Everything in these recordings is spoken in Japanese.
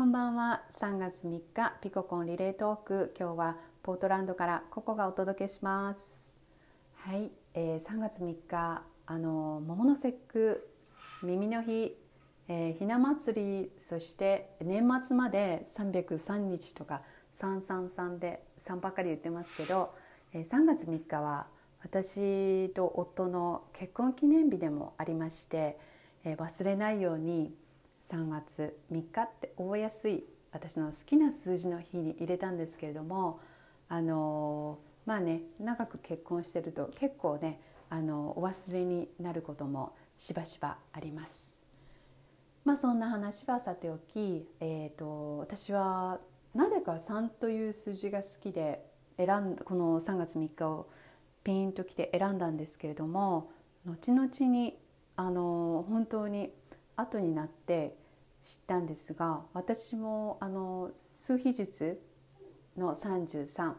こんばんは。3月3日ピココンリレートーク。今日はポートランドからココがお届けします。はい、えー、3月3日あの桃の節句耳の日、えー、ひな祭りそして年末まで303日とか333で3ばっかり言ってますけど、えー、3月3日は私と夫の結婚記念日でもありまして、えー、忘れないように3月3日って覚えやすい私の好きな数字の日に入れたんですけれどもあのまあね長く結婚してると結構ねあのお忘れになることもしばしばあります。まあそんな話はさておき、えーと、私はなぜか3という数字が好きで選んこの3月3日をピンときて選んだんですけれども後々にあの本当に後になって知ったんですが私もあの数秘術の33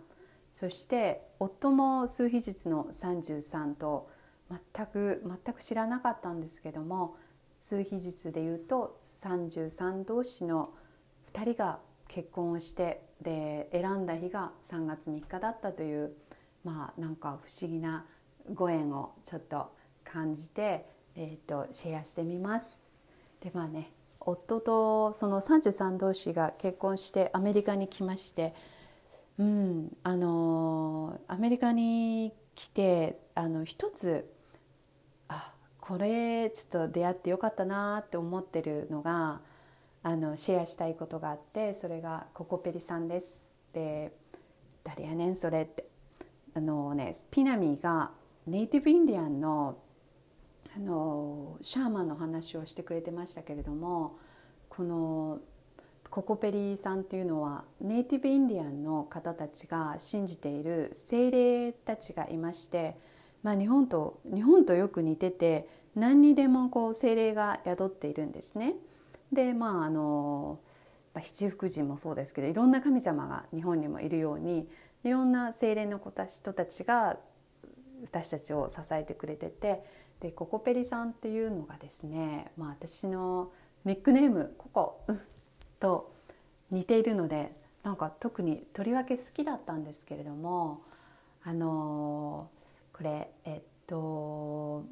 そして夫も数秘術の33と全く全く知らなかったんですけども数秘術でいうと33同士の2人が結婚をしてで選んだ日が3月3日だったというまあなんか不思議なご縁をちょっと感じて、えーとシェアしてみます。でまあね夫とその33同士が結婚してアメリカに来まして、うん、あのアメリカに来てあの一つあこれちょっと出会ってよかったなって思ってるのがあのシェアしたいことがあってそれがココペリさんです。で誰やねんそれってあのねピナミがネイティブインディアンのあのシャーマンの話をしてくれてましたけれどもこのココペリさんというのはネイティブインディアンの方たちが信じている精霊たちがいまして、まあ、日本と日本とよく似てて何にでもこう精霊が宿っているんですね。でまああの七福神もそうですけどいろんな神様が日本にもいるようにいろんな精霊の人たちが私たちを支えてくれててでココペリさんっていうのがですね、まあ、私のニックネームココと似ているのでなんか特にとりわけ好きだったんですけれどもあのこれえっと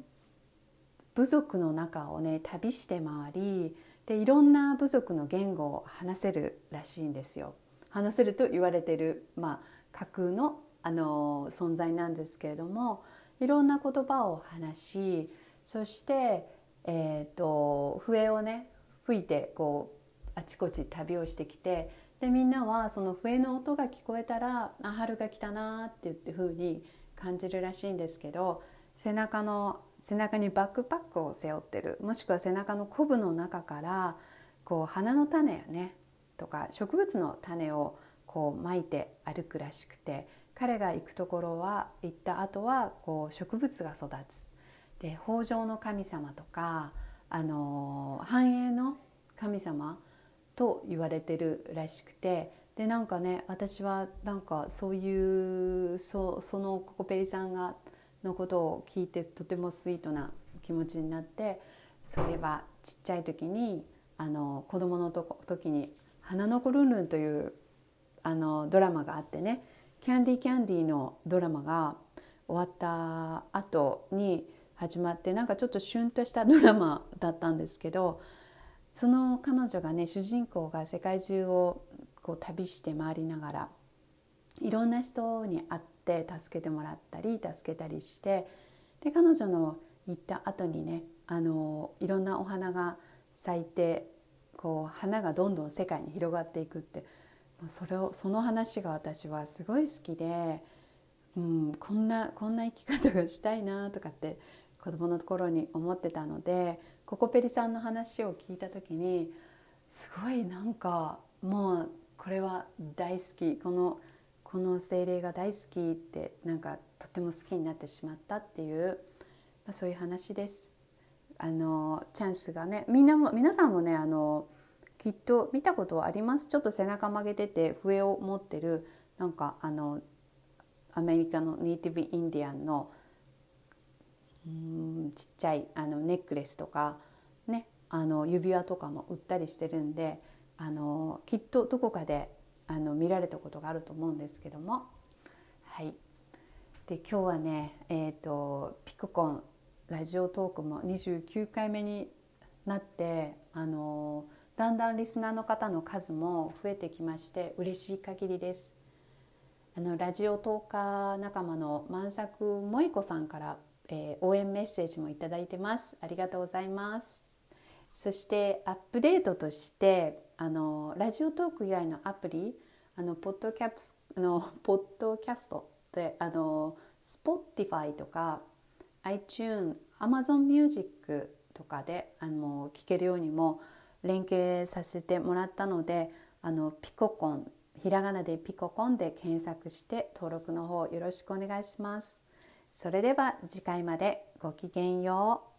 部族の中をね旅して回りでいろんな部族の言語を話せるらしいんですよ。話せると言われてる、まあ、架空のあの存在なんですけれどもいろんな言葉を話しそして、えーと、笛をね吹いてこうあちこち旅をしてきてでみんなはその笛の音が聞こえたら「あ春が来たな」って言って風に感じるらしいんですけど背中の背中にバックパックを背負ってるもしくは背中のコブの中からこう花の種やねとか植物の種をこう巻いて歩くらしくて彼が行くところは行った後はこう植物が育つ。で豊穣の神様とかあの繁栄の神様と言われてるらしくてでなんかね私はなんかそういうそそのココペリさんがのことを聞いてとてもスイートな気持ちになってそういえばちっちゃい時にあの子供のと時に「花の子ルンルン」というあのドラマがあってね。キャンディーキャンディーのドラマが終わった後に始まってなんかちょっとシュンとしたドラマだったんですけどその彼女がね主人公が世界中をこう旅して回りながらいろんな人に会って助けてもらったり助けたりしてで彼女の行った後にねあのいろんなお花が咲いてこう花がどんどん世界に広がっていくってそれをその話が私はすごい好きで、うん、こんなこんな生き方がしたいなとかって子供の頃に思ってたのでココペリさんの話を聞いた時にすごいなんかもうこれは大好きこのこの精霊が大好きってなんかとても好きになってしまったっていう、まあ、そういう話です。あのチャンスがねみんなも皆さんもねあのきっと見たことあります。ちょっと背中曲げてて笛を持ってるなんかあのアメリカのネイティブインディアンのうんちっちゃいあのネックレスとかねあの指輪とかも売ったりしてるんであのきっとどこかであの見られたことがあると思うんですけども。はい。で今日はねえ、ー、とピココンラジオトークも29回目になってあのだんだんリスナーの方の数も増えてきまして嬉しい限りです。あのラジオトーカー仲間の万作萌子さんから、えー、応援メッセージもいただいてます。ありがとうございます。そしてアップデートとしてあのラジオトーク以外のアプリあのポッドキャプスあのポッドキャストであの Spotify とか iTune、Amazon Music とかであの聞けるようにも連携させてもらったのであのピココンひらがなでピココンで検索して登録の方よろしくお願いします。それでは次回までごきげんよう。